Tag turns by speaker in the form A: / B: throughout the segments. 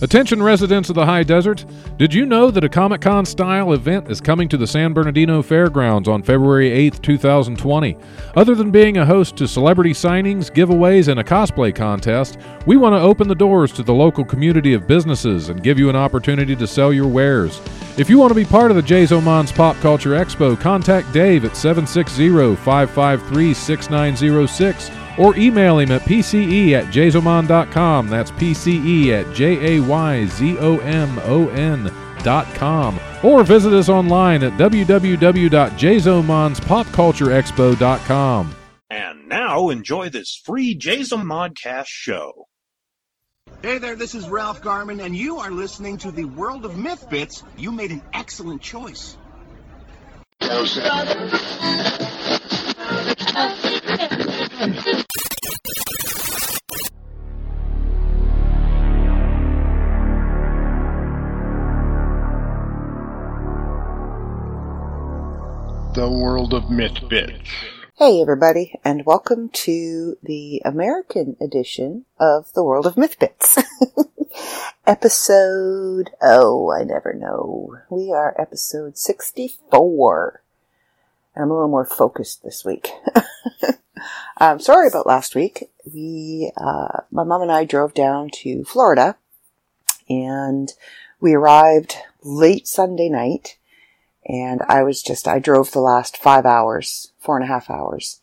A: Attention residents of the high desert, did you know that a Comic Con style event is coming to the San Bernardino Fairgrounds on February 8th, 2020? Other than being a host to celebrity signings, giveaways, and a cosplay contest, we want to open the doors to the local community of businesses and give you an opportunity to sell your wares. If you want to be part of the Jayzomon's Pop Culture Expo, contact Dave at 760 553 6906 or email him at pce at jayzomon.com. That's pce at j-a-y-z-o-m-o-n dot com. Or visit us online at www.jayzomonspopcultureexpo.com.
B: And now enjoy this free Jason Modcast show.
C: Hey there, this is Ralph Garman, and you are listening to the World of Myth Bits. You made an excellent choice.
D: The World of Myth Bits.
E: Hey, everybody, and welcome to the American edition of the World of Mythbits. episode, oh, I never know. We are episode 64. And I'm a little more focused this week. I'm sorry about last week. We, uh, my mom and I drove down to Florida and we arrived late Sunday night and I was just, I drove the last five hours, four and a half hours.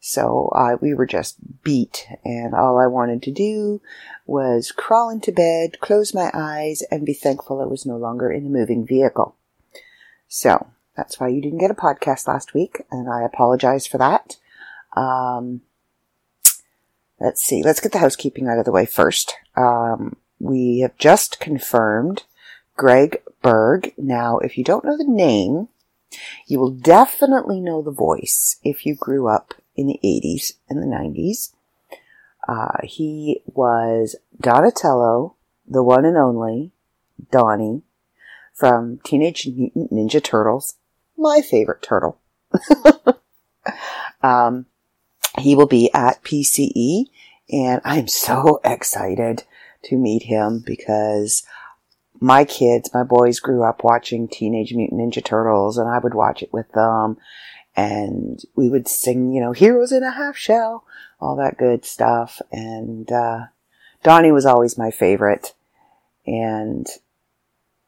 E: So uh, we were just beat, and all I wanted to do was crawl into bed, close my eyes, and be thankful I was no longer in a moving vehicle. So that's why you didn't get a podcast last week, and I apologize for that. Um, let's see, let's get the housekeeping out of the way first. Um, we have just confirmed Greg Berg. Now, if you don't know the name, you will definitely know the voice if you grew up in the 80s and the 90s. Uh, he was Donatello, the one and only Donnie from Teenage Mutant Ninja Turtles, my favorite turtle. um, he will be at PCE, and I'm so excited to meet him because my kids, my boys grew up watching Teenage Mutant Ninja Turtles and I would watch it with them and we would sing, you know, Heroes in a Half Shell, all that good stuff. And, uh, Donnie was always my favorite. And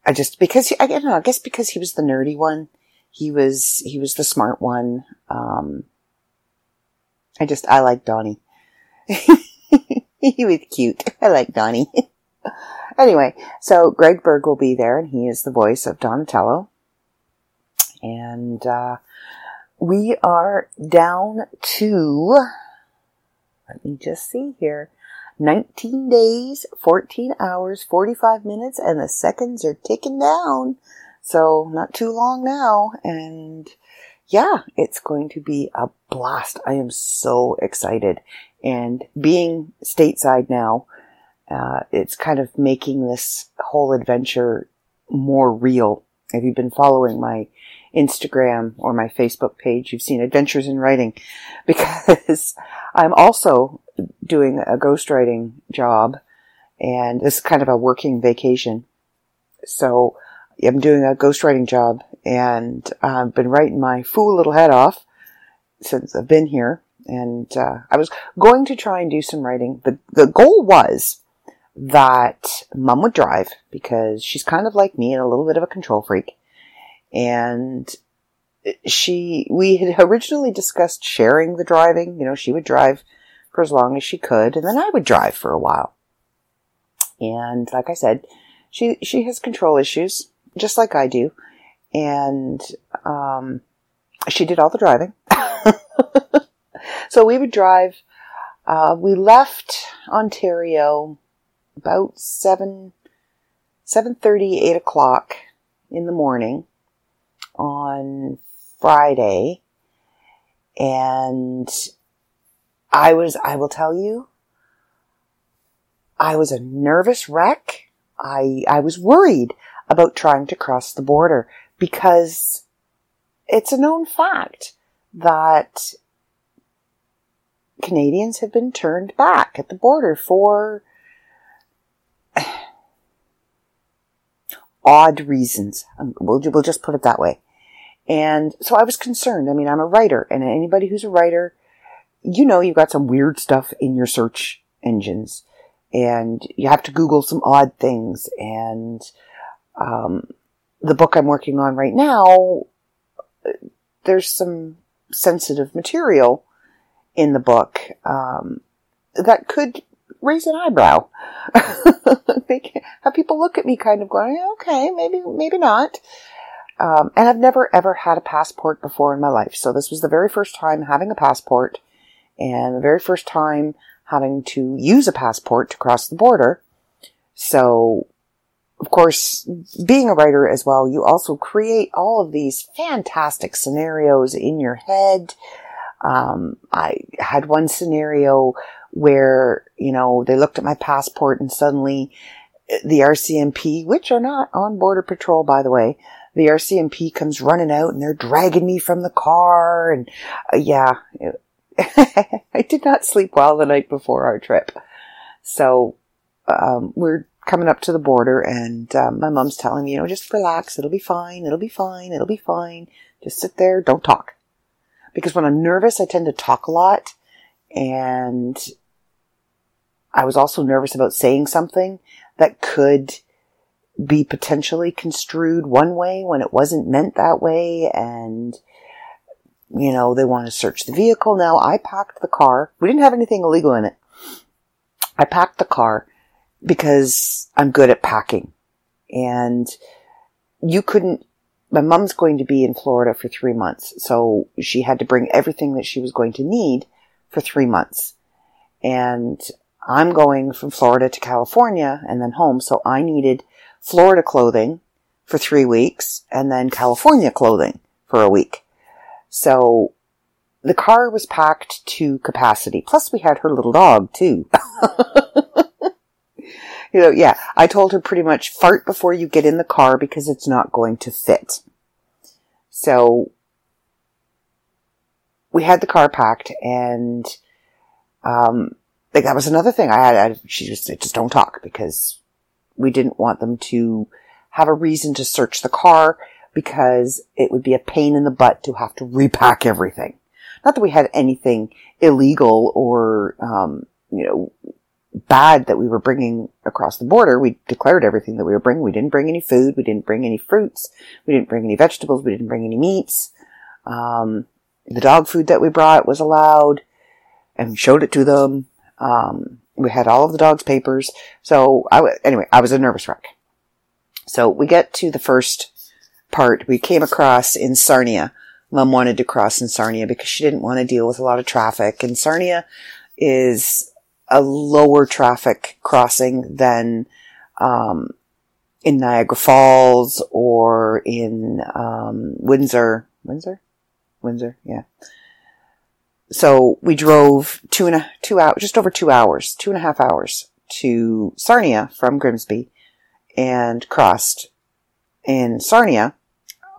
E: I just, because, I don't know, I guess because he was the nerdy one, he was, he was the smart one. Um, I just, I like Donnie. he was cute. I like Donnie. Anyway, so Greg Berg will be there, and he is the voice of Donatello. And uh, we are down to, let me just see here, 19 days, 14 hours, 45 minutes, and the seconds are ticking down. So not too long now. And yeah, it's going to be a blast. I am so excited. And being stateside now, uh, it's kind of making this whole adventure more real. If you've been following my Instagram or my Facebook page, you've seen Adventures in Writing because I'm also doing a ghostwriting job and it's kind of a working vacation. So I'm doing a ghostwriting job and I've been writing my fool little head off since I've been here. And uh, I was going to try and do some writing. The, the goal was that mom would drive because she's kind of like me and a little bit of a control freak. And she, we had originally discussed sharing the driving. You know, she would drive for as long as she could and then I would drive for a while. And like I said, she, she has control issues just like I do. And, um, she did all the driving. so we would drive, uh, we left Ontario about 7, 7.30, 8 o'clock in the morning on Friday. And I was, I will tell you, I was a nervous wreck. I, I was worried about trying to cross the border because it's a known fact that Canadians have been turned back at the border for odd reasons. Um, We'll, we'll just put it that way. And so I was concerned. I mean, I'm a writer, and anybody who's a writer, you know, you've got some weird stuff in your search engines, and you have to Google some odd things. And um, the book I'm working on right now, there's some sensitive material in the book um, that could raise an eyebrow. Make, have people look at me kind of going, okay, maybe, maybe not. Um, and I've never ever had a passport before in my life. So this was the very first time having a passport and the very first time having to use a passport to cross the border. So, of course, being a writer as well, you also create all of these fantastic scenarios in your head. Um, I had one scenario where, you know, they looked at my passport and suddenly uh, the RCMP, which are not on border patrol, by the way, the RCMP comes running out and they're dragging me from the car. And uh, yeah, I did not sleep well the night before our trip. So, um, we're coming up to the border and um, my mom's telling me, you know, just relax. It'll be fine. It'll be fine. It'll be fine. Just sit there. Don't talk. Because when I'm nervous, I tend to talk a lot. And I was also nervous about saying something that could be potentially construed one way when it wasn't meant that way. And, you know, they want to search the vehicle. Now I packed the car. We didn't have anything illegal in it. I packed the car because I'm good at packing. And you couldn't, my mom's going to be in Florida for three months. So she had to bring everything that she was going to need for three months. And I'm going from Florida to California and then home. So I needed Florida clothing for three weeks and then California clothing for a week. So the car was packed to capacity. Plus we had her little dog too. you know, yeah, I told her pretty much fart before you get in the car because it's not going to fit. So we had the car packed and, um, like that was another thing I had, I, she just, just don't talk because we didn't want them to have a reason to search the car because it would be a pain in the butt to have to repack everything. Not that we had anything illegal or, um, you know, bad that we were bringing across the border. We declared everything that we were bringing. We didn't bring any food. We didn't bring any fruits. We didn't bring any vegetables. We didn't bring any meats. Um, the dog food that we brought was allowed and we showed it to them. Um, we had all of the dog's papers. So I w- anyway, I was a nervous wreck. So we get to the first part. We came across in Sarnia. Mom wanted to cross in Sarnia because she didn't want to deal with a lot of traffic. And Sarnia is a lower traffic crossing than um, in Niagara Falls or in um, Windsor. Windsor, Windsor, yeah. So we drove two and a two hours, just over two hours, two and a half hours to Sarnia from Grimsby, and crossed in Sarnia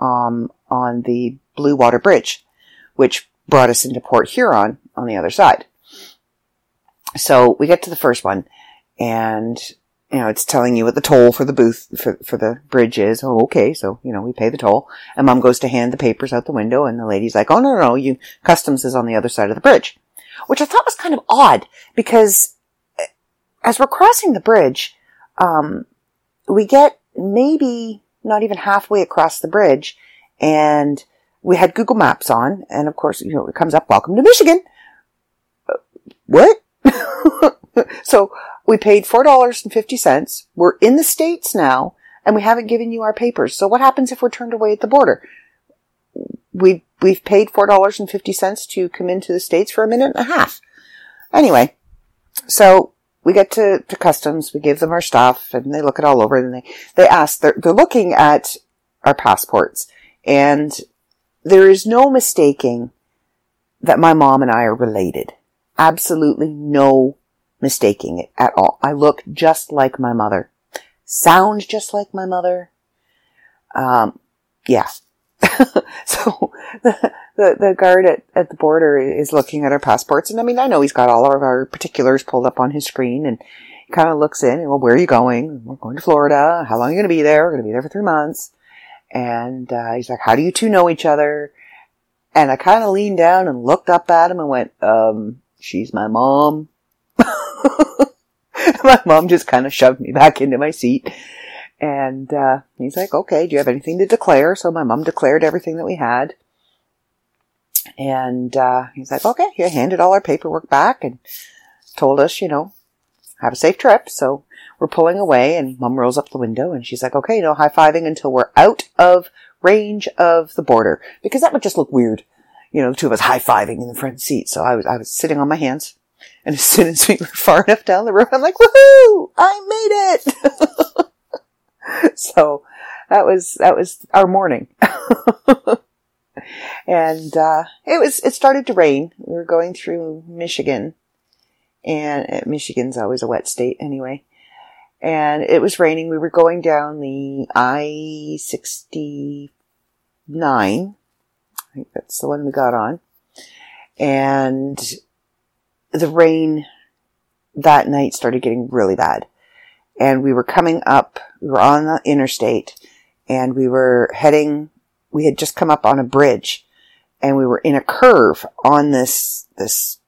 E: um, on the Blue Water Bridge, which brought us into Port Huron on the other side. So we get to the first one, and you know it's telling you what the toll for the booth for for the bridge is. Oh, okay, so you know we pay the toll, and Mom goes to hand the papers out the window, and the lady's like, "Oh no, no, no, you customs is on the other side of the bridge," which I thought was kind of odd because eh, as we're crossing the bridge, um, we get maybe not even halfway across the bridge, and we had Google Maps on, and of course, you know, it comes up, "Welcome to Michigan." Uh, What? so we paid four dollars and fifty cents. We're in the states now, and we haven't given you our papers. So what happens if we're turned away at the border? We we've paid four dollars and fifty cents to come into the states for a minute and a half. Anyway, so we get to, to customs, we give them our stuff, and they look it all over, and they they ask they're they're looking at our passports, and there is no mistaking that my mom and I are related. Absolutely no mistaking it at all. I look just like my mother. Sound just like my mother. Um, yeah. so the, the, the guard at, at the border is looking at our passports. And I mean, I know he's got all of our particulars pulled up on his screen and he kind of looks in and, well, where are you going? We're going to Florida. How long are you going to be there? We're going to be there for three months. And, uh, he's like, how do you two know each other? And I kind of leaned down and looked up at him and went, um, she's my mom. my mom just kind of shoved me back into my seat. And, uh, he's like, okay, do you have anything to declare? So my mom declared everything that we had. And, uh, he's like, okay, he handed all our paperwork back and told us, you know, have a safe trip. So we're pulling away and mom rolls up the window and she's like, okay, no high fiving until we're out of range of the border because that would just look weird. You know, the two of us high fiving in the front seat. So I was, I was sitting on my hands and as soon as we were far enough down the road, I'm like, woohoo! I made it! so that was, that was our morning. and, uh, it was, it started to rain. We were going through Michigan and uh, Michigan's always a wet state anyway. And it was raining. We were going down the I-69. I think that's the one we got on. And the rain that night started getting really bad. And we were coming up, we were on the interstate and we were heading, we had just come up on a bridge and we were in a curve on this, this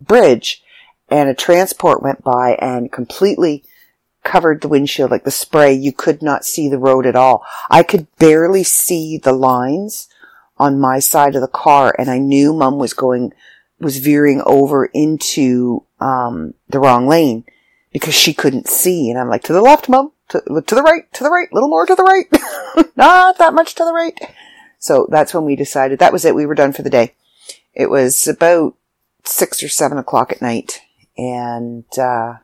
E: bridge and a transport went by and completely covered the windshield like the spray. You could not see the road at all. I could barely see the lines on my side of the car and I knew mom was going was veering over into um, the wrong lane because she couldn't see. And I'm like, to the left, mom, to, to the right, to the right, little more to the right, not that much to the right. So that's when we decided that was it. We were done for the day. It was about six or seven o'clock at night, and uh,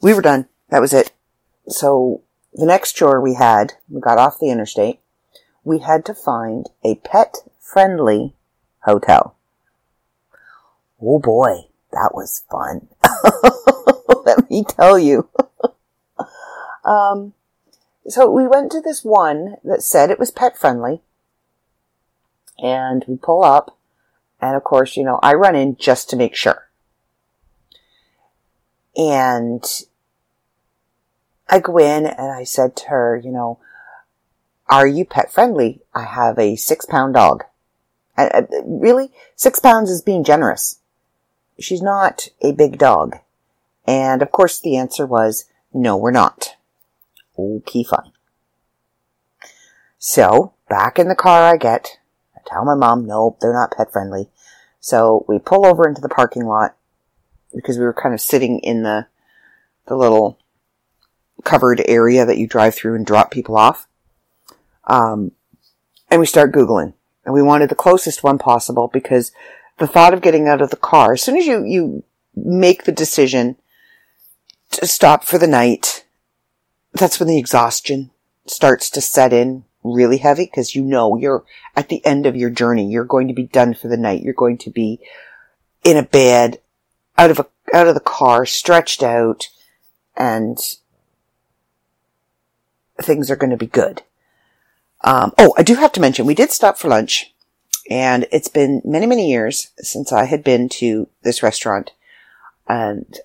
E: we were done. That was it. So the next chore we had, we got off the interstate. We had to find a pet friendly hotel. Oh boy, that was fun. Let me tell you. um, so we went to this one that said it was pet friendly. And we pull up. And of course, you know, I run in just to make sure. And I go in and I said to her, you know, are you pet friendly? I have a six pound dog. Uh, really? Six pounds is being generous she's not a big dog. And of course the answer was, no, we're not. Okay, fine. So, back in the car I get. I tell my mom, nope, they're not pet friendly. So we pull over into the parking lot because we were kind of sitting in the, the little covered area that you drive through and drop people off. Um, and we start Googling. And we wanted the closest one possible because the thought of getting out of the car, as soon as you, you make the decision to stop for the night, that's when the exhaustion starts to set in really heavy because you know you're at the end of your journey. You're going to be done for the night. You're going to be in a bed, out of a, out of the car, stretched out, and things are going to be good. Um, oh, I do have to mention, we did stop for lunch and it's been many, many years since I had been to this restaurant. And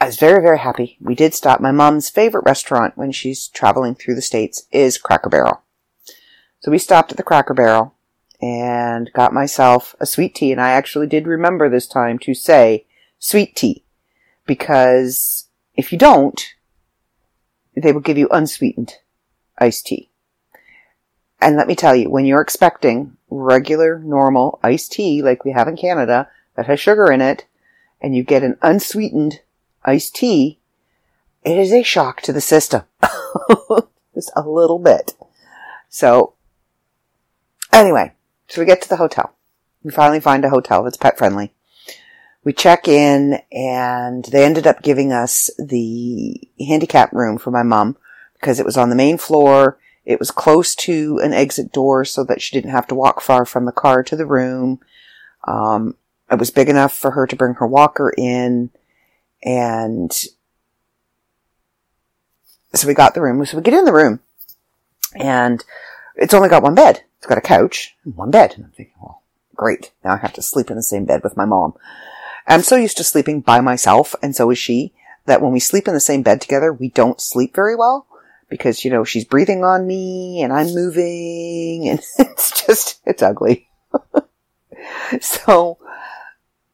E: I was very, very happy. We did stop. My mom's favorite restaurant when she's traveling through the States is Cracker Barrel. So we stopped at the Cracker Barrel and got myself a sweet tea. And I actually did remember this time to say sweet tea because if you don't, they will give you unsweetened iced tea. And let me tell you, when you're expecting regular, normal iced tea like we have in Canada that has sugar in it, and you get an unsweetened iced tea, it is a shock to the system. Just a little bit. So, anyway, so we get to the hotel. We finally find a hotel that's pet friendly. We check in and they ended up giving us the handicap room for my mom because it was on the main floor it was close to an exit door so that she didn't have to walk far from the car to the room. Um, it was big enough for her to bring her walker in. And so we got the room. So we get in the room and it's only got one bed. It's got a couch and one bed. And I'm thinking, well, great. Now I have to sleep in the same bed with my mom. I'm so used to sleeping by myself, and so is she, that when we sleep in the same bed together, we don't sleep very well because, you know, she's breathing on me and I'm moving and it's just, it's ugly. so,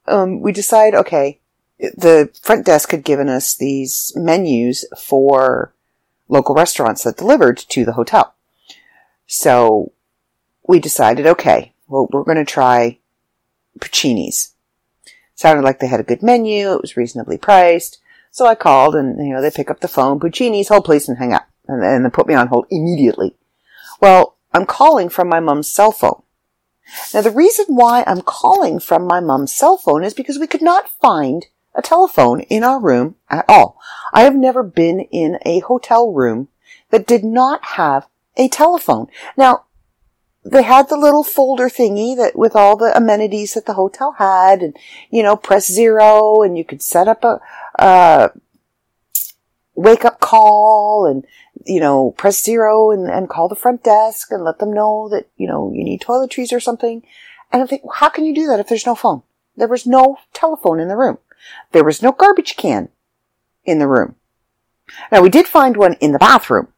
E: um, we decide, okay, the front desk had given us these menus for local restaurants that delivered to the hotel. So we decided, okay, well, we're going to try Puccini's. Sounded like they had a good menu. It was reasonably priced. So I called and, you know, they pick up the phone, Puccini's, hold please and hang up. And then they put me on hold immediately. Well, I'm calling from my mom's cell phone. Now the reason why I'm calling from my mom's cell phone is because we could not find a telephone in our room at all. I have never been in a hotel room that did not have a telephone. Now, they had the little folder thingy that with all the amenities that the hotel had and, you know, press zero and you could set up a, uh, wake up call and, you know, press zero and, and call the front desk and let them know that, you know, you need toiletries or something. And I think, how can you do that if there's no phone? There was no telephone in the room. There was no garbage can in the room. Now we did find one in the bathroom,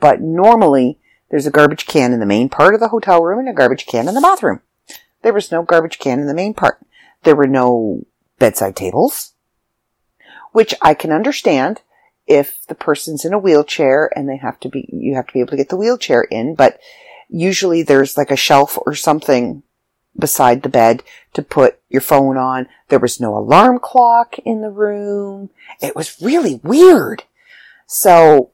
E: but normally there's a garbage can in the main part of the hotel room and a garbage can in the bathroom. There was no garbage can in the main part. There were no bedside tables, which I can understand if the person's in a wheelchair and they have to be, you have to be able to get the wheelchair in, but usually there's like a shelf or something beside the bed to put your phone on. There was no alarm clock in the room. It was really weird. So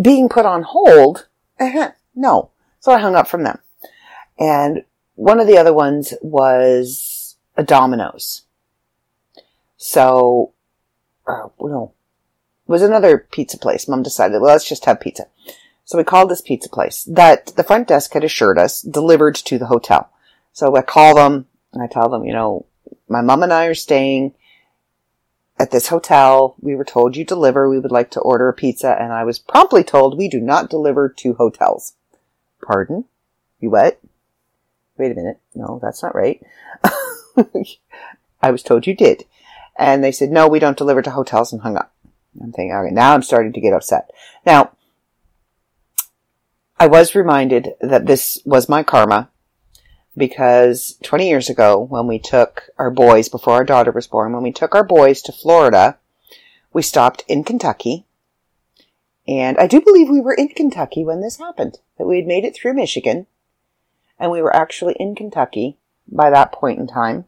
E: being put on hold, uh-huh, no. So I hung up from them. And one of the other ones was a Domino's. So, uh, no, it was another pizza place. Mom decided, well, let's just have pizza. So we called this pizza place that the front desk had assured us delivered to the hotel. So I call them and I tell them, you know, my mom and I are staying at this hotel. We were told you deliver. We would like to order a pizza. And I was promptly told we do not deliver to hotels. Pardon? You what? Wait a minute. No, that's not right. I was told you did. And they said, no, we don't deliver to hotels and hung up. I'm thinking, okay, now I'm starting to get upset. Now, I was reminded that this was my karma because 20 years ago, when we took our boys, before our daughter was born, when we took our boys to Florida, we stopped in Kentucky. And I do believe we were in Kentucky when this happened, that we had made it through Michigan, and we were actually in Kentucky by that point in time.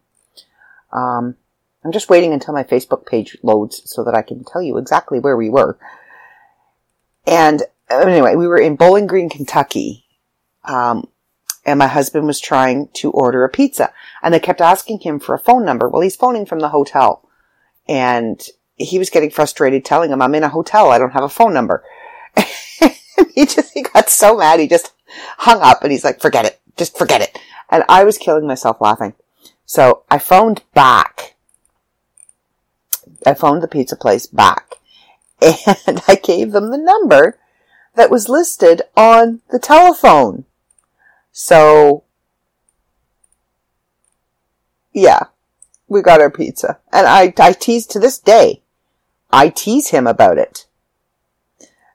E: Um, I'm just waiting until my Facebook page loads so that I can tell you exactly where we were. And anyway, we were in Bowling Green, Kentucky, um, and my husband was trying to order a pizza and they kept asking him for a phone number. Well, he's phoning from the hotel and he was getting frustrated telling him, I'm in a hotel. I don't have a phone number. he just, he got so mad. He just hung up and he's like, forget it. Just forget it. And I was killing myself laughing. So I phoned back. I phoned the pizza place back and I gave them the number that was listed on the telephone. So, yeah, we got our pizza. And I, I tease to this day. I tease him about it.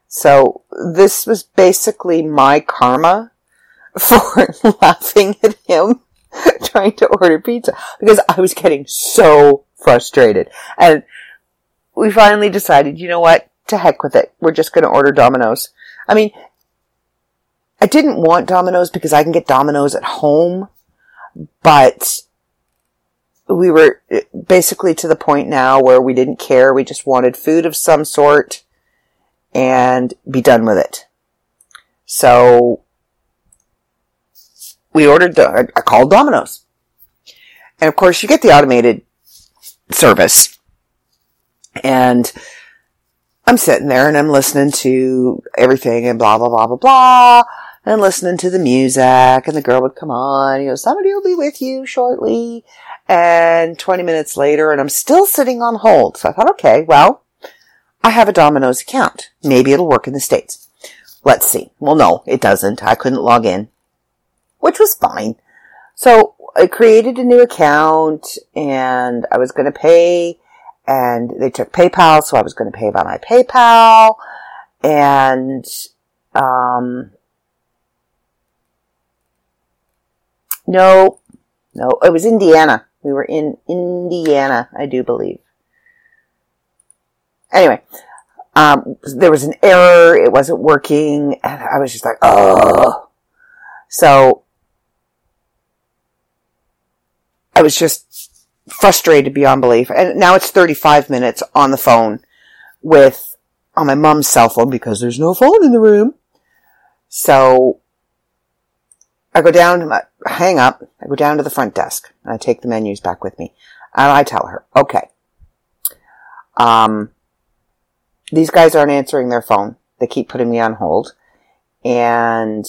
E: So this was basically my karma for laughing at him trying to order pizza because I was getting so frustrated. And we finally decided, you know what? To heck with it. We're just going to order Domino's. I mean, I didn't want Domino's because I can get Domino's at home, but we were eh, basically to the point now where we didn't care. We just wanted food of some sort and be done with it. So we ordered, I called Domino's. And of course you get the automated service. And I'm sitting there and I'm listening to everything and blah, blah, blah, blah, blah and listening to the music and the girl would come on. You know, somebody will be with you shortly. And 20 minutes later and I'm still sitting on hold. So I thought, okay, well, I have a Domino's account. Maybe it'll work in the States. Let's see. Well, no, it doesn't. I couldn't log in, which was fine. So I created a new account and I was going to pay and they took PayPal, so I was going to pay by my PayPal and, um, no, no, it was Indiana. We were in Indiana, I do believe. Anyway, um, there was an error. It wasn't working. And I was just like, oh. So I was just frustrated beyond belief. And now it's 35 minutes on the phone with, on my mom's cell phone because there's no phone in the room. So I go down hang up. I go down to the front desk and I take the menus back with me. And I tell her, okay, um, these guys aren't answering their phone. They keep putting me on hold. And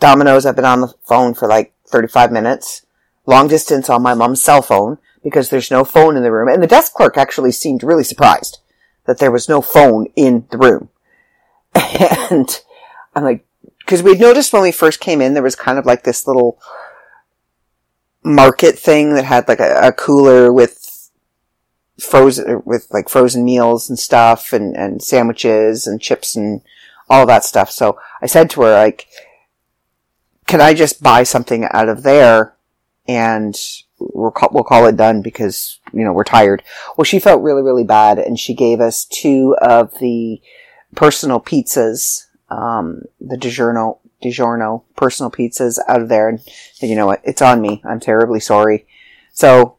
E: Domino's, I've been on the phone for like 35 minutes, long distance on my mom's cell phone because there's no phone in the room. And the desk clerk actually seemed really surprised that there was no phone in the room. And I'm like, because we'd noticed when we first came in, there was kind of like this little market thing that had like a, a cooler with frozen, with like frozen meals and stuff and, and sandwiches and chips and all that stuff. So I said to her, like, can I just buy something out of there and we'll call, we'll call it done because, you know, we're tired. Well, she felt really, really bad and she gave us two of the personal pizzas um, the DiGiorno, DiGiorno personal pizzas out of there. And you know what? It's on me. I'm terribly sorry. So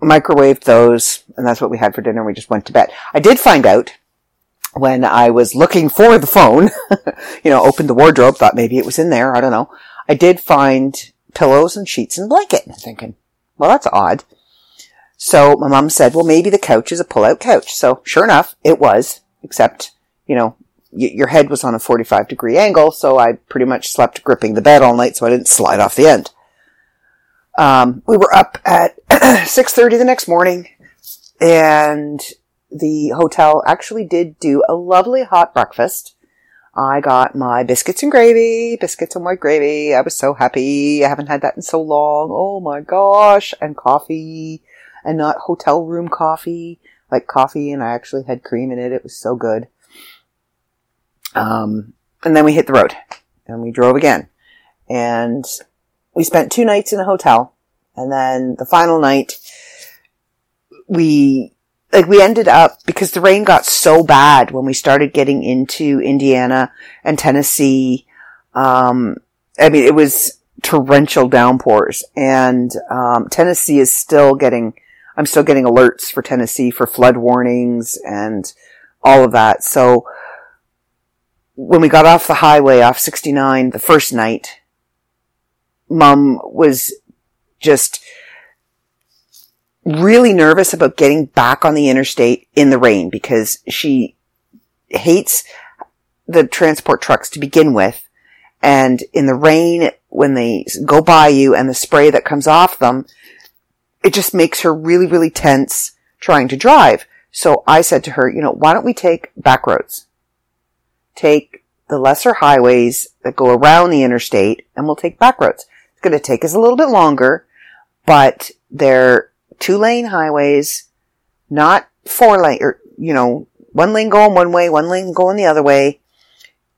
E: microwaved those and that's what we had for dinner. We just went to bed. I did find out when I was looking for the phone, you know, opened the wardrobe, thought maybe it was in there. I don't know. I did find pillows and sheets and blanket. I'm thinking, well, that's odd. So my mom said, well, maybe the couch is a pull-out couch. So sure enough, it was, except, you know, your head was on a 45 degree angle, so I pretty much slept gripping the bed all night so I didn't slide off the end. Um, we were up at 6.30 the next morning and the hotel actually did do a lovely hot breakfast. I got my biscuits and gravy, biscuits and white gravy. I was so happy. I haven't had that in so long. Oh my gosh. And coffee and not hotel room coffee, like coffee and I actually had cream in it. It was so good. Um, and then we hit the road and we drove again. And we spent two nights in a hotel. And then the final night, we, like, we ended up, because the rain got so bad when we started getting into Indiana and Tennessee. Um, I mean, it was torrential downpours and, um, Tennessee is still getting, I'm still getting alerts for Tennessee for flood warnings and all of that. So, when we got off the highway off 69 the first night, mom was just really nervous about getting back on the interstate in the rain because she hates the transport trucks to begin with. And in the rain, when they go by you and the spray that comes off them, it just makes her really, really tense trying to drive. So I said to her, you know, why don't we take back roads? take the lesser highways that go around the interstate and we'll take back roads. It's going to take us a little bit longer, but they're two lane highways, not four lane, or, you know, one lane going one way, one lane going the other way.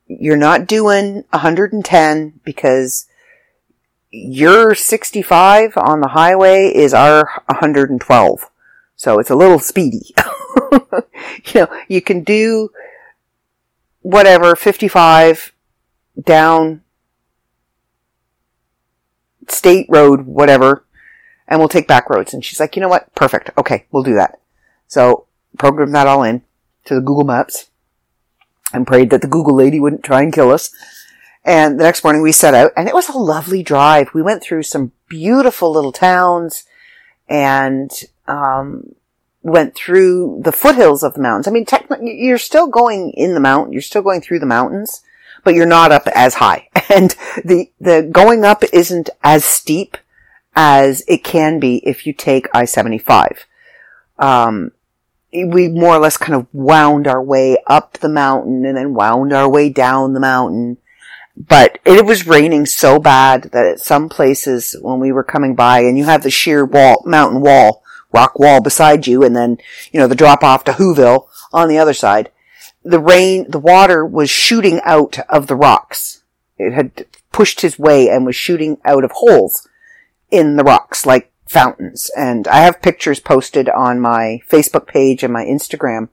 E: You're not doing 110 because your 65 on the highway is our 112. So it's a little speedy. you know, you can do whatever, 55 down state road, whatever, and we'll take back roads. And she's like, you know what? Perfect. Okay, we'll do that. So program that all in to the Google Maps and prayed that the Google lady wouldn't try and kill us. And the next morning we set out and it was a lovely drive. We went through some beautiful little towns and, um, went through the foothills of the mountains. I mean, technically, you're still going in the mountain, you're still going through the mountains, but you're not up as high. And the, the going up isn't as steep as it can be if you take I-75. Um, we more or less kind of wound our way up the mountain and then wound our way down the mountain. But it was raining so bad that at some places when we were coming by and you have the sheer wall, mountain wall, rock wall beside you and then, you know, the drop off to Whoville on the other side, the rain, the water was shooting out of the rocks. It had pushed his way and was shooting out of holes in the rocks like fountains. And I have pictures posted on my Facebook page and my Instagram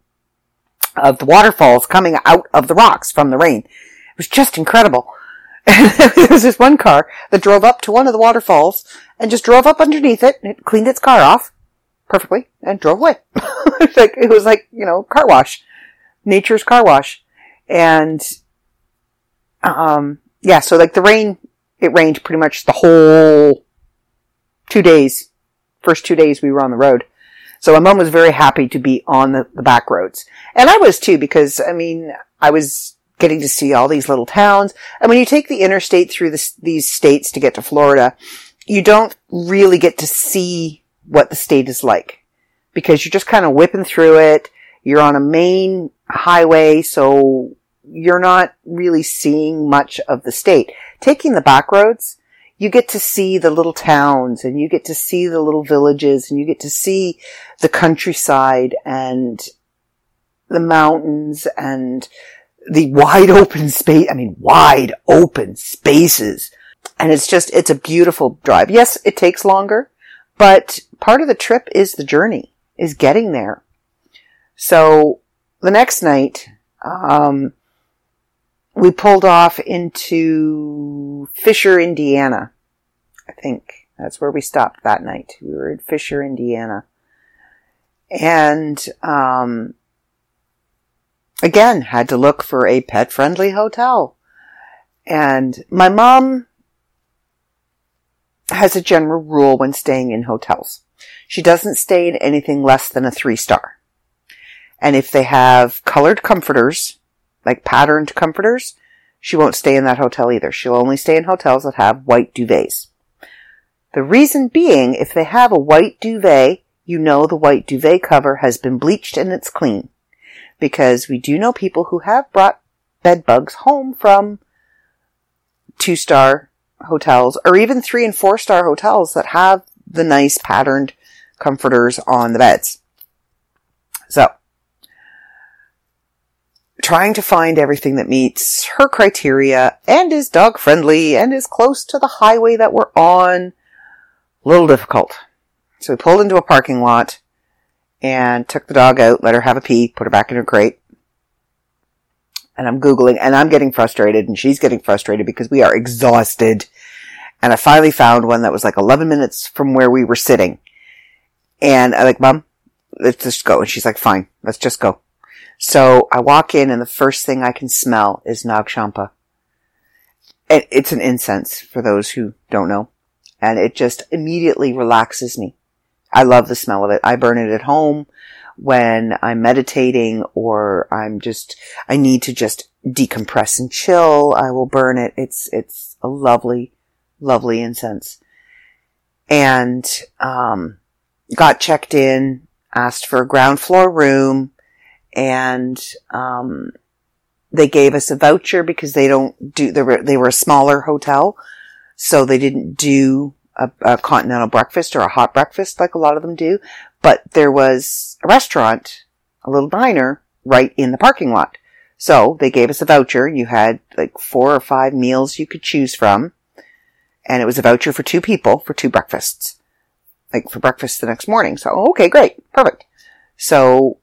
E: of the waterfalls coming out of the rocks from the rain. It was just incredible. there was this one car that drove up to one of the waterfalls and just drove up underneath it and it cleaned its car off perfectly and drove away. like, it was like, you know, car wash. Nature's car wash. And, um, yeah, so like the rain, it rained pretty much the whole two days. First two days we were on the road. So my mom was very happy to be on the, the back roads. And I was too, because I mean, I was getting to see all these little towns. And when you take the interstate through these states to get to Florida, you don't really get to see what the state is like because you're just kind of whipping through it. You're on a main highway, so you're not really seeing much of the state. Taking the back roads, you get to see the little towns and you get to see the little villages and you get to see the countryside and the mountains and the wide open space. I mean, wide open spaces. And it's just, it's a beautiful drive. Yes, it takes longer, but part of the trip is the journey, is getting there. So the next night, um, we pulled off into Fisher, Indiana. I think that's where we stopped that night. We were in Fisher, Indiana. And, um, again, had to look for a pet friendly hotel. And my mom has a general rule when staying in hotels. She doesn't stay in anything less than a three star. And if they have colored comforters, like patterned comforters, she won't stay in that hotel either. She'll only stay in hotels that have white duvets. The reason being, if they have a white duvet, you know the white duvet cover has been bleached and it's clean. Because we do know people who have brought bed bugs home from two star hotels or even three and four star hotels that have the nice patterned comforters on the beds. So, trying to find everything that meets her criteria and is dog friendly and is close to the highway that we're on. A little difficult. So we pulled into a parking lot and took the dog out, let her have a pee, put her back in her crate. And I'm Googling and I'm getting frustrated and she's getting frustrated because we are exhausted. And I finally found one that was like 11 minutes from where we were sitting. And I'm like, mom, let's just go. And she's like, fine, let's just go. So I walk in and the first thing I can smell is Nag Champa. it's an incense for those who don't know. And it just immediately relaxes me. I love the smell of it. I burn it at home when I'm meditating or I'm just, I need to just decompress and chill. I will burn it. It's, it's a lovely, lovely incense. And, um, got checked in, asked for a ground floor room, and um, they gave us a voucher because they don't do they were they were a smaller hotel, so they didn't do a, a, continental breakfast or a hot breakfast like a lot of them do. But there was a restaurant, a little diner right in the parking lot. So they gave us a voucher. You had like four or five meals you could choose from. And it was a voucher for two people for two breakfasts. Like for breakfast the next morning. So, okay, great. Perfect. So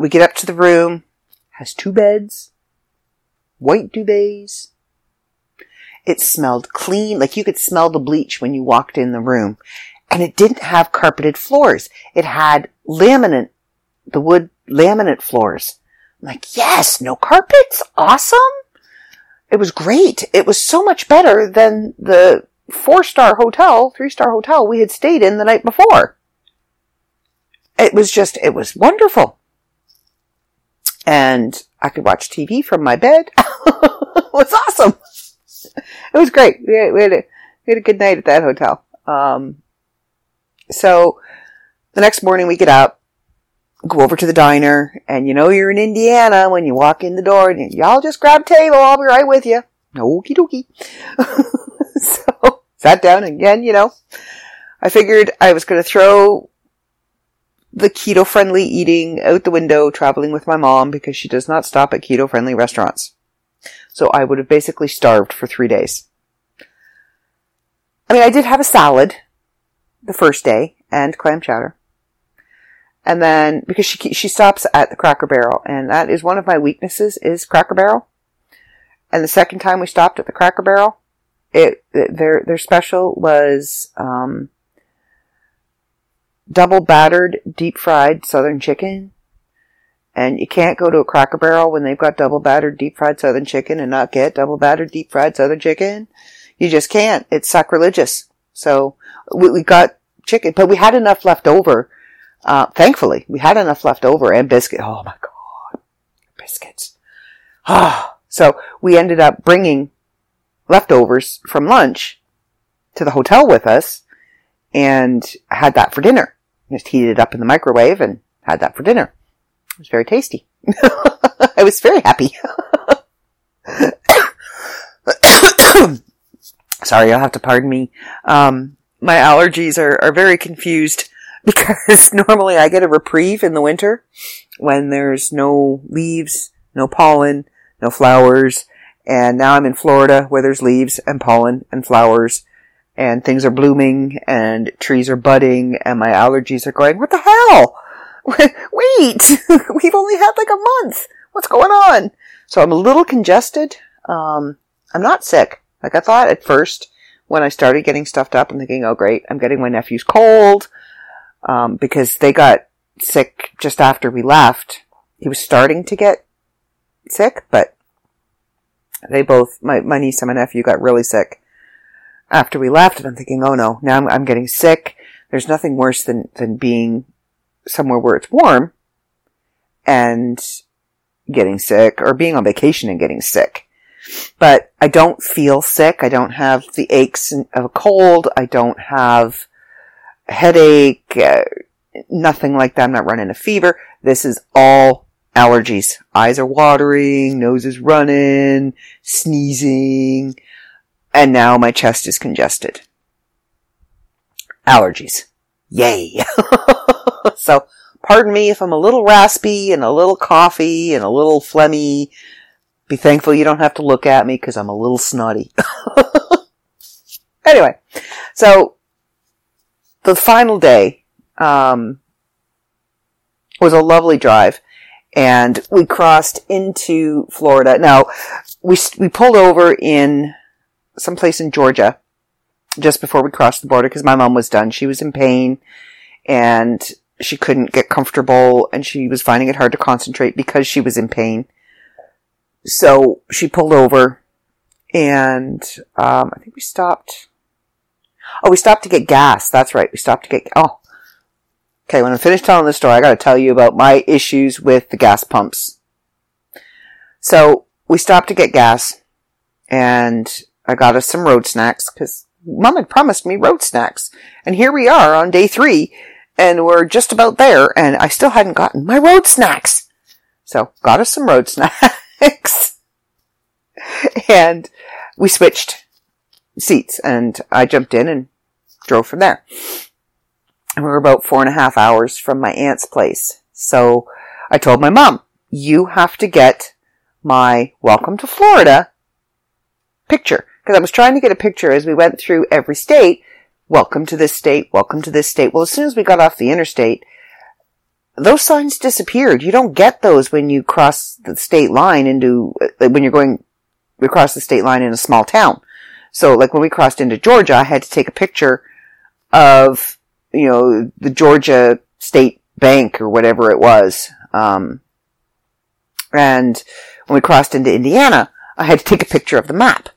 E: we get up to the room, has two beds, white duvets. It smelled clean, like you could smell the bleach when you walked in the room. And it didn't have carpeted floors. It had laminate, the wood laminate floors. I'm like, yes, no carpets? Awesome. It was great. It was so much better than the four star hotel, three star hotel we had stayed in the night before. It was just, it was wonderful and I could watch TV from my bed. it was awesome. It was great. We had, we had, a, we had a good night at that hotel. Um, so the next morning we get up, go over to the diner, and you know you're in Indiana when you walk in the door and y'all just grab table. I'll be right with you. Okie dokie. so, sat down again, you know. I figured I was going to throw the keto friendly eating out the window traveling with my mom because she does not stop at keto friendly restaurants. So I would have basically starved for three days. I mean, I did have a salad the first day and clam chowder. And then, because she, she stops at the Cracker Barrel, and that is one of my weaknesses is Cracker Barrel. And the second time we stopped at the Cracker Barrel, it, their, their special was, um, double battered deep fried southern chicken. And you can't go to a Cracker Barrel when they've got double battered deep fried southern chicken and not get double battered deep fried southern chicken. You just can't. It's sacrilegious. So we, we got chicken, but we had enough left over uh, thankfully, we had enough left over and biscuit. Oh my god, biscuits. Ah, so we ended up bringing leftovers from lunch to the hotel with us and had that for dinner. Just heated it up in the microwave and had that for dinner. It was very tasty. I was very happy. Sorry, you'll have to pardon me. Um, my allergies are, are very confused because normally I get a reprieve in the winter when there's no leaves, no pollen, no flowers. And now I'm in Florida where there's leaves and pollen and flowers and things are blooming and trees are budding and my allergies are going, what the hell? Wait, we've only had like a month. What's going on? So I'm a little congested. Um, I'm not sick. Like I thought at first when I started getting stuffed up and thinking, oh great, I'm getting my nephew's cold um, because they got sick just after we left. He was starting to get sick, but they both, my, my niece and my nephew got really sick after we left. And I'm thinking, oh no, now I'm, I'm getting sick. There's nothing worse than, than being somewhere where it's warm and getting sick or being on vacation and getting sick. But I don't feel sick. I don't have the aches of a cold. I don't have headache, uh, nothing like that. I'm not running a fever. This is all allergies. Eyes are watering, nose is running, sneezing, and now my chest is congested. Allergies. Yay. so, pardon me if I'm a little raspy and a little coffee and a little phlegmy. Be thankful you don't have to look at me because I'm a little snotty. anyway, so the final day um, was a lovely drive, and we crossed into Florida. Now, we we pulled over in some place in Georgia just before we crossed the border because my mom was done. She was in pain, and she couldn't get comfortable, and she was finding it hard to concentrate because she was in pain. So she pulled over, and um, I think we stopped Oh, we stopped to get gas. That's right. We stopped to get, oh. Okay, when I'm finished telling the story, I gotta tell you about my issues with the gas pumps. So, we stopped to get gas, and I got us some road snacks, cause mom had promised me road snacks. And here we are on day three, and we're just about there, and I still hadn't gotten my road snacks. So, got us some road snacks. and we switched seats and I jumped in and drove from there. And we were about four and a half hours from my aunt's place. So I told my mom, you have to get my welcome to Florida picture. Cause I was trying to get a picture as we went through every state. Welcome to this state. Welcome to this state. Well, as soon as we got off the interstate, those signs disappeared. You don't get those when you cross the state line into, when you're going across the state line in a small town. So like when we crossed into Georgia, I had to take a picture of, you know, the Georgia State Bank or whatever it was. Um, and when we crossed into Indiana, I had to take a picture of the map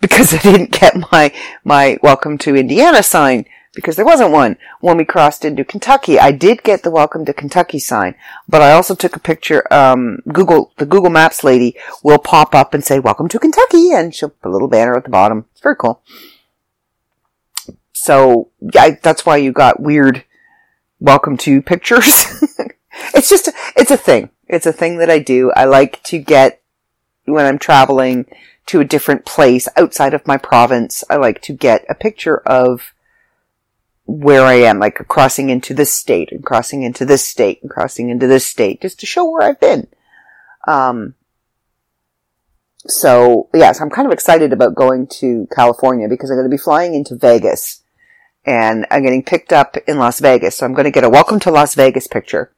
E: because I didn't get my, my welcome to Indiana sign because there wasn't one. When we crossed into Kentucky, I did get the welcome to Kentucky sign, but I also took a picture, um, Google, the Google Maps lady will pop up and say, welcome to Kentucky, and she'll put a little banner at the bottom. It's very cool. So, yeah, that's why you got weird welcome to pictures. it's just, it's a thing. It's a thing that I do. I like to get, when I'm traveling, to a different place outside of my province, I like to get a picture of where I am, like crossing into this state and crossing into this state and crossing into this state, just to show where I've been. Um, so yes, I'm kind of excited about going to California because I'm going to be flying into Vegas and I'm getting picked up in Las Vegas. So I'm going to get a welcome to Las Vegas picture.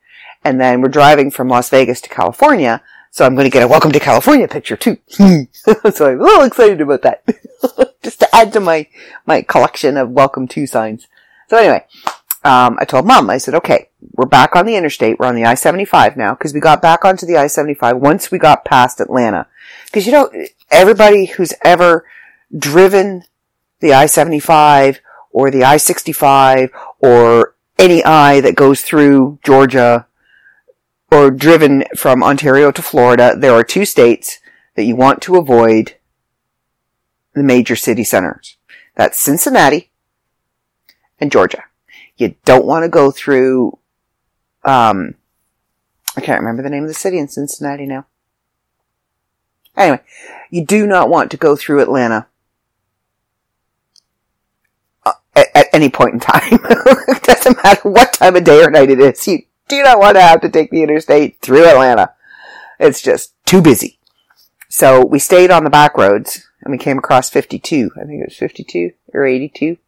E: And then we're driving from Las Vegas to California. So I'm going to get a welcome to California picture too. so I'm a little excited about that. Just to add to my, my collection of welcome to signs. So anyway, um, I told mom, I said, okay, we're back on the interstate. We're on the I-75 now because we got back onto the I-75 once we got past Atlanta. Because you know, everybody who's ever driven the I-75 or the I-65 or any I that goes through Georgia or driven from Ontario to Florida, there are two states that you want to avoid the major city centers. That's Cincinnati and Georgia. You don't want to go through, um, I can't remember the name of the city in Cincinnati now. Anyway, you do not want to go through Atlanta uh, at, at, any point in time. it doesn't matter what time of day or night it is. You do not want to have to take the interstate through Atlanta. It's just too busy. So we stayed on the back roads and we came across 52. I think it was 52 or 82.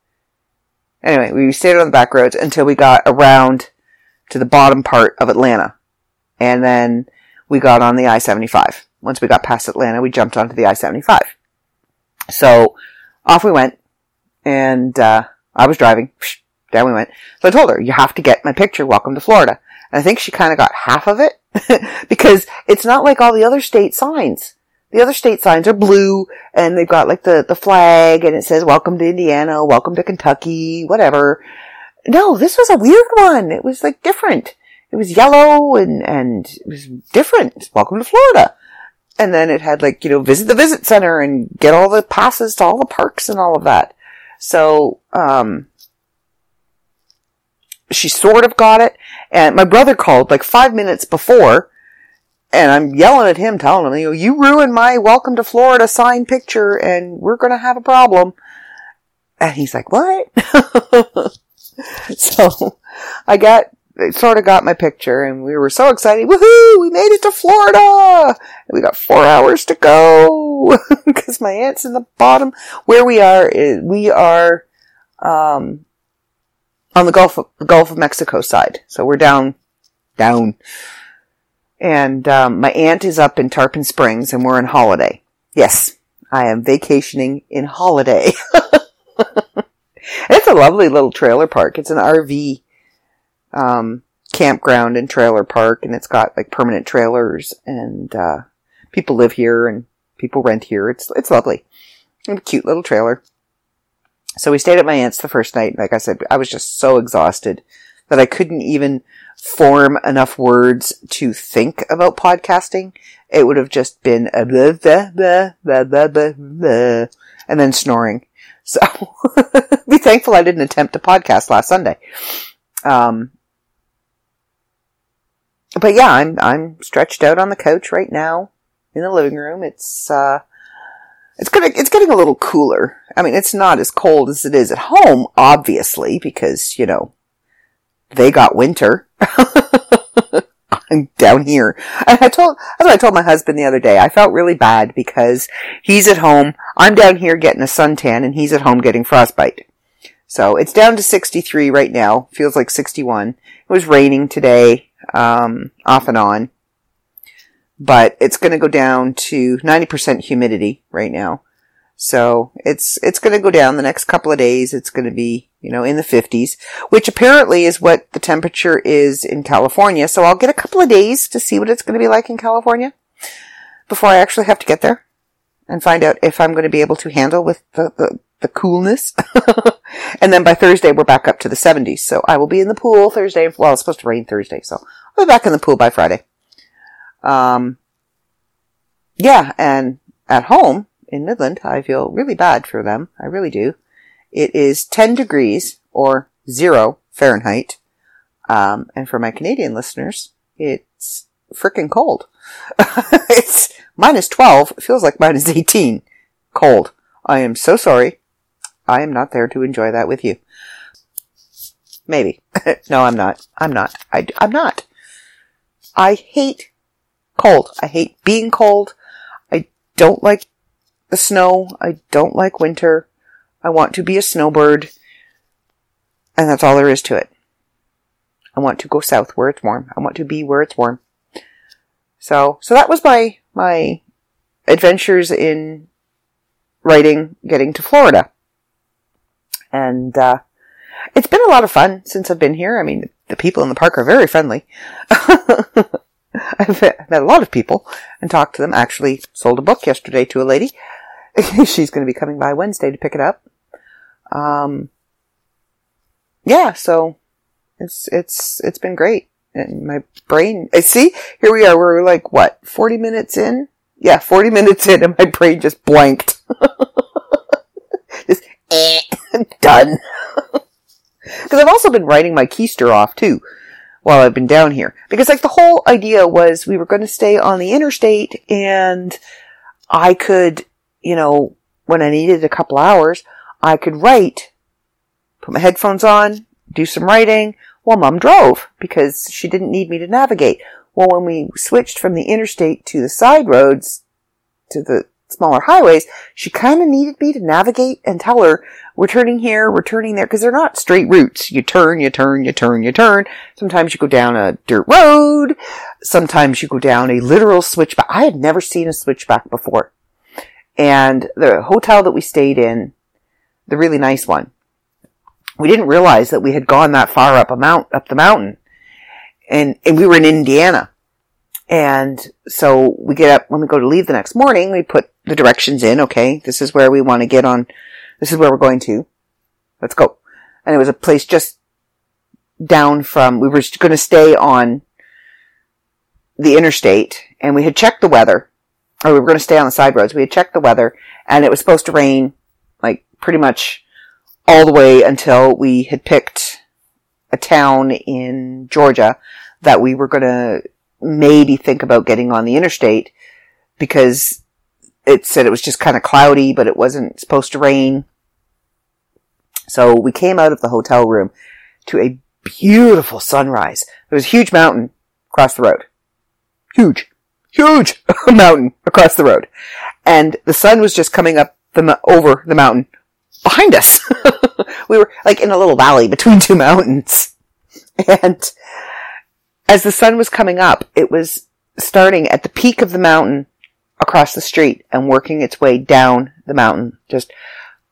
E: Anyway, we stayed on the back roads until we got around to the bottom part of Atlanta. And then we got on the I-75. Once we got past Atlanta, we jumped onto the I-75. So off we went and, uh, I was driving. Down we went. So I told her, you have to get my picture. Welcome to Florida. I think she kind of got half of it because it's not like all the other state signs. The other state signs are blue and they've got like the, the flag and it says welcome to Indiana, welcome to Kentucky, whatever. No, this was a weird one. It was like different. It was yellow and, and it was different. Welcome to Florida. And then it had like, you know, visit the visit center and get all the passes to all the parks and all of that. So, um, she sort of got it. And my brother called like five minutes before and I'm yelling at him, telling him, you know, you ruined my welcome to Florida sign picture and we're going to have a problem. And he's like, what? so I got, sort of got my picture and we were so excited. Woohoo! We made it to Florida! we got four hours to go because my aunt's in the bottom. Where we are, we are, um, on the Gulf of, Gulf of Mexico side. So we're down, down. And um, my aunt is up in Tarpon Springs and we're in Holiday. Yes, I am vacationing in Holiday. it's a lovely little trailer park. It's an RV um, campground and trailer park, and it's got like permanent trailers, and uh, people live here and people rent here. It's it's lovely, a cute little trailer. So we stayed at my aunt's the first night. Like I said, I was just so exhausted that I couldn't even form enough words to think about podcasting. It would have just been a blah, blah, blah, blah, blah, blah, blah, and then snoring. So be thankful I didn't attempt a podcast last Sunday. Um, but yeah, I'm I'm stretched out on the couch right now in the living room. It's uh, it's gonna, it's getting a little cooler. I mean, it's not as cold as it is at home, obviously, because, you know, they got winter. I'm down here. I told, that's what I told my husband the other day. I felt really bad because he's at home. I'm down here getting a suntan and he's at home getting frostbite. So it's down to 63 right now. Feels like 61. It was raining today, um, off and on but it's going to go down to 90% humidity right now. So it's, it's going to go down the next couple of days. It's going to be, you know, in the 50s, which apparently is what the temperature is in California. So I'll get a couple of days to see what it's going to be like in California before I actually have to get there and find out if I'm going to be able to handle with the, the, the coolness. and then by Thursday, we're back up to the 70s. So I will be in the pool Thursday. Well, it's supposed to rain Thursday. So I'll be back in the pool by Friday. Um, yeah, and at home in Midland, I feel really bad for them. I really do. It is 10 degrees or zero Fahrenheit. Um, and for my Canadian listeners, it's freaking cold. it's minus 12. It feels like minus 18. cold. I am so sorry. I am not there to enjoy that with you. Maybe. no, I'm not. I'm not. I, I'm not. I hate cold. I hate being cold. I don't like the snow. I don't like winter. I want to be a snowbird. And that's all there is to it. I want to go south where it's warm. I want to be where it's warm. So, so that was my, my adventures in writing, getting to Florida. And, uh, it's been a lot of fun since I've been here. I mean, the people in the park are very friendly. I've met a lot of people and talked to them. Actually, sold a book yesterday to a lady. She's going to be coming by Wednesday to pick it up. Um, yeah, so it's it's it's been great. And my brain, I see, here we are. We're like what, forty minutes in? Yeah, forty minutes in, and my brain just blanked. just eh, done. Because I've also been writing my keister off too while I've been down here. Because like the whole idea was we were going to stay on the interstate and I could, you know, when I needed a couple hours, I could write, put my headphones on, do some writing while mom drove because she didn't need me to navigate. Well, when we switched from the interstate to the side roads, to the smaller highways, she kind of needed me to navigate and tell her, we're turning here, we're turning there, because they're not straight routes. You turn, you turn, you turn, you turn. Sometimes you go down a dirt road. Sometimes you go down a literal switchback. I had never seen a switchback before. And the hotel that we stayed in, the really nice one, we didn't realize that we had gone that far up a mount, up the mountain. And, and we were in Indiana. And so we get up when we go to leave the next morning, we put the directions in. Okay. This is where we want to get on. This is where we're going to. Let's go. And it was a place just down from, we were going to stay on the interstate and we had checked the weather or we were going to stay on the side roads. We had checked the weather and it was supposed to rain like pretty much all the way until we had picked a town in Georgia that we were going to maybe think about getting on the interstate because it said it was just kind of cloudy, but it wasn't supposed to rain. So we came out of the hotel room to a beautiful sunrise. There was a huge mountain across the road. Huge, huge mountain across the road. And the sun was just coming up the, over the mountain behind us. we were like in a little valley between two mountains. And as the sun was coming up, it was starting at the peak of the mountain across the street and working its way down the mountain, just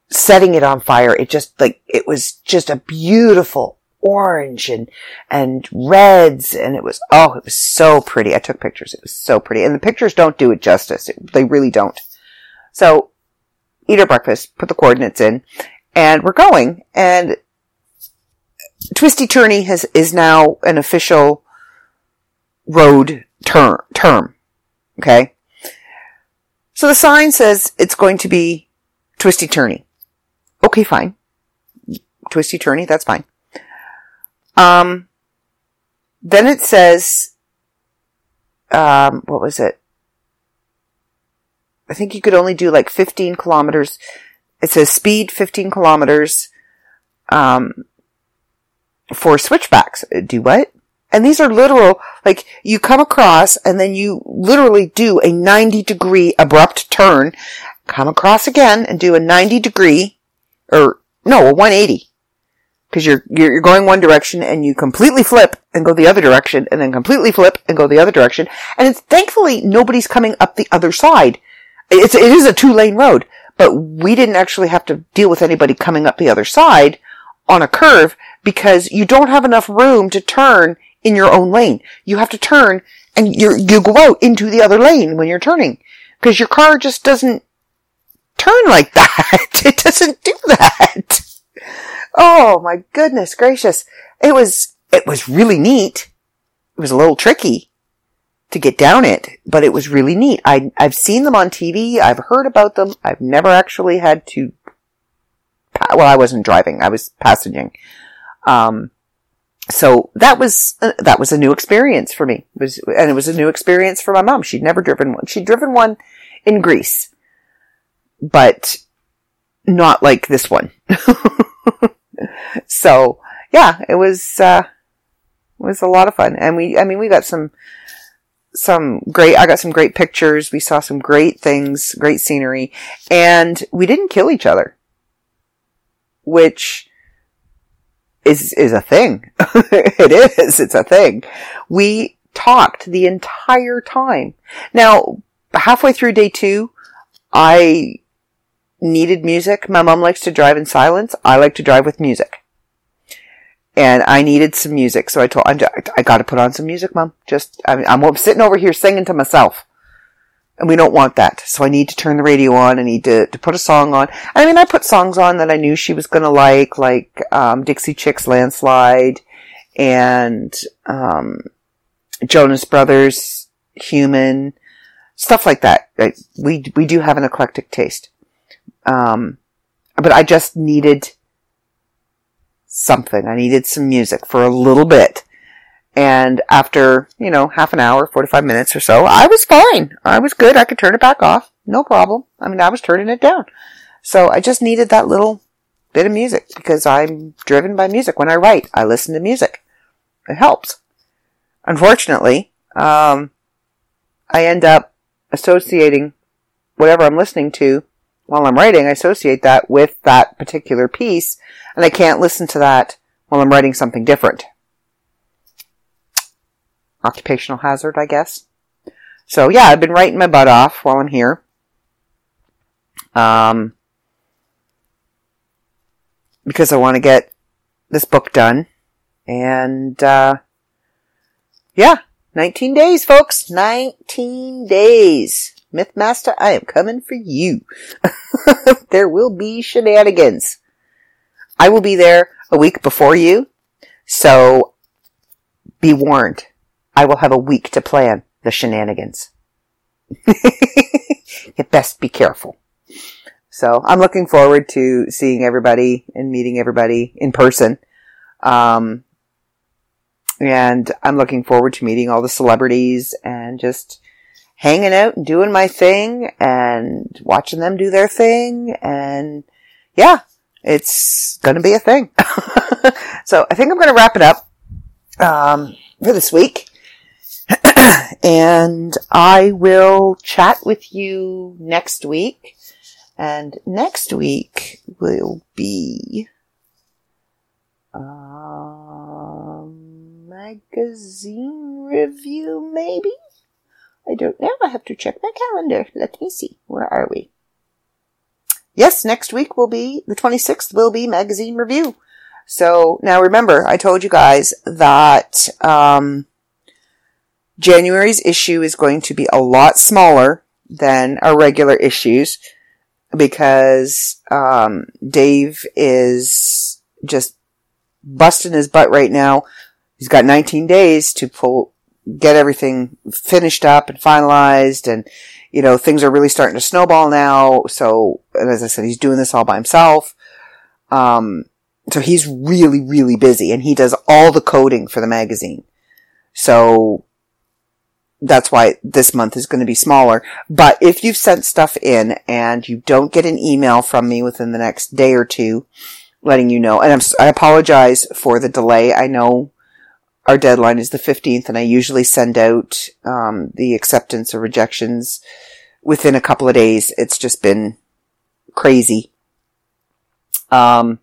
E: setting it on fire. It just like, it was just a beautiful orange and, and reds. And it was, oh, it was so pretty. I took pictures. It was so pretty. And the pictures don't do it justice. It, they really don't. So eat our breakfast, put the coordinates in and we're going and Twisty Turny has, is now an official road term, term. Okay. So the sign says it's going to be twisty turny. Okay, fine. Twisty turny, that's fine. Um, then it says, um, what was it? I think you could only do like 15 kilometers. It says speed 15 kilometers, um, for switchbacks. Do what? And these are literal, like you come across and then you literally do a 90 degree abrupt turn, come across again and do a 90 degree, or no, a 180. Cause you're, you're going one direction and you completely flip and go the other direction and then completely flip and go the other direction. And it's thankfully nobody's coming up the other side. It's, it is a two lane road, but we didn't actually have to deal with anybody coming up the other side on a curve because you don't have enough room to turn in your own lane. You have to turn and you you go out into the other lane when you're turning because your car just doesn't turn like that. It doesn't do that. Oh my goodness gracious. It was, it was really neat. It was a little tricky to get down it, but it was really neat. I, I've seen them on TV. I've heard about them. I've never actually had to, well, I wasn't driving. I was passenging. Um, so that was uh, that was a new experience for me. It was and it was a new experience for my mom. She'd never driven one. She'd driven one in Greece, but not like this one. so yeah, it was, uh, it was a lot of fun. And we, I mean, we got some, some great, I got some great pictures. We saw some great things, great scenery, and we didn't kill each other, which is, is a thing. it is. It's a thing. We talked the entire time. Now, halfway through day two, I needed music. My mom likes to drive in silence. I like to drive with music. And I needed some music. So I told, I, I gotta put on some music, mom. Just, I mean, I'm sitting over here singing to myself. And we don't want that. So I need to turn the radio on. I need to, to put a song on. I mean, I put songs on that I knew she was gonna like, like, um, Dixie Chicks Landslide and, um, Jonas Brothers, Human, stuff like that. We, we do have an eclectic taste. Um, but I just needed something. I needed some music for a little bit. And after, you know, half an hour, 45 minutes or so, I was fine. I was good. I could turn it back off. No problem. I mean, I was turning it down. So I just needed that little bit of music because I'm driven by music. When I write, I listen to music. It helps. Unfortunately, um, I end up associating whatever I'm listening to while I'm writing, I associate that with that particular piece, and I can't listen to that while I'm writing something different. Occupational hazard, I guess. So yeah, I've been writing my butt off while I'm here. Um, because I want to get this book done. And, uh, yeah, 19 days, folks. 19 days. Mythmaster, I am coming for you. there will be shenanigans. I will be there a week before you, so be warned. I will have a week to plan the shenanigans. you best be careful. So I'm looking forward to seeing everybody and meeting everybody in person. Um, and I'm looking forward to meeting all the celebrities and just hanging out and doing my thing and watching them do their thing. And yeah, it's going to be a thing. so I think I'm going to wrap it up, um, for this week. and I will chat with you next week. And next week will be, um, magazine review, maybe? I don't know. I have to check my calendar. Let me see. Where are we? Yes, next week will be, the 26th will be magazine review. So now remember, I told you guys that, um, January's issue is going to be a lot smaller than our regular issues because, um, Dave is just busting his butt right now. He's got 19 days to pull, get everything finished up and finalized and you know things are really starting to snowball now. So and as i said he's doing this all by himself. Um so he's really really busy and he does all the coding for the magazine. So that's why this month is going to be smaller but if you've sent stuff in and you don't get an email from me within the next day or two letting you know and I'm, i apologize for the delay i know our deadline is the 15th and I usually send out, um, the acceptance or rejections within a couple of days. It's just been crazy. Um,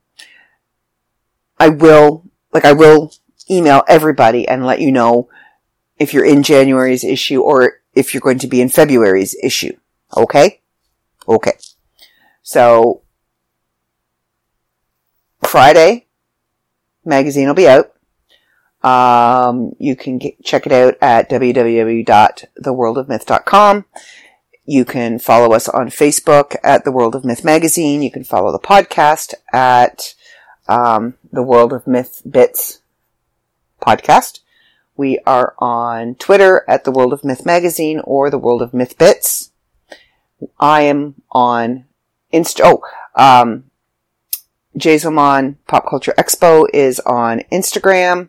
E: I will, like, I will email everybody and let you know if you're in January's issue or if you're going to be in February's issue. Okay? Okay. So, Friday, magazine will be out. Um, you can get, check it out at www.theworldofmyth.com. You can follow us on Facebook at The World of Myth Magazine. You can follow the podcast at um, The World of Myth Bits podcast. We are on Twitter at The World of Myth Magazine or The World of Myth Bits. I am on Insta. Oh, um, Pop Culture Expo is on Instagram.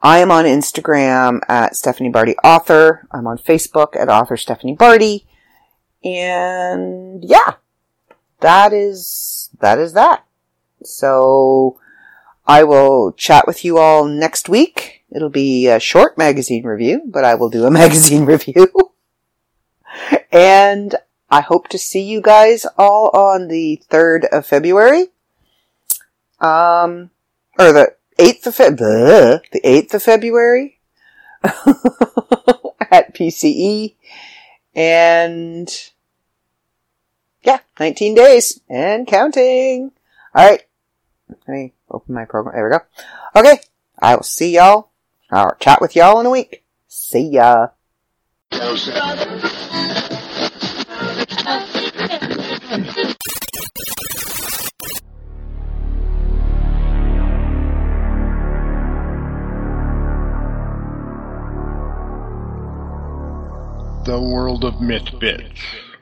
E: I am on Instagram at Stephanie Barty Author. I'm on Facebook at Author Stephanie Barty. And yeah, that is that is that. So I will chat with you all next week. It'll be a short magazine review, but I will do a magazine review. and I hope to see you guys all on the 3rd of February. Um, or the 8th of February, the 8th of February at PCE. And yeah, 19 days and counting. All right. Let me open my program. There we go. Okay. I will see y'all. I'll chat with y'all in a week. See ya.
D: The World of Myth Bits.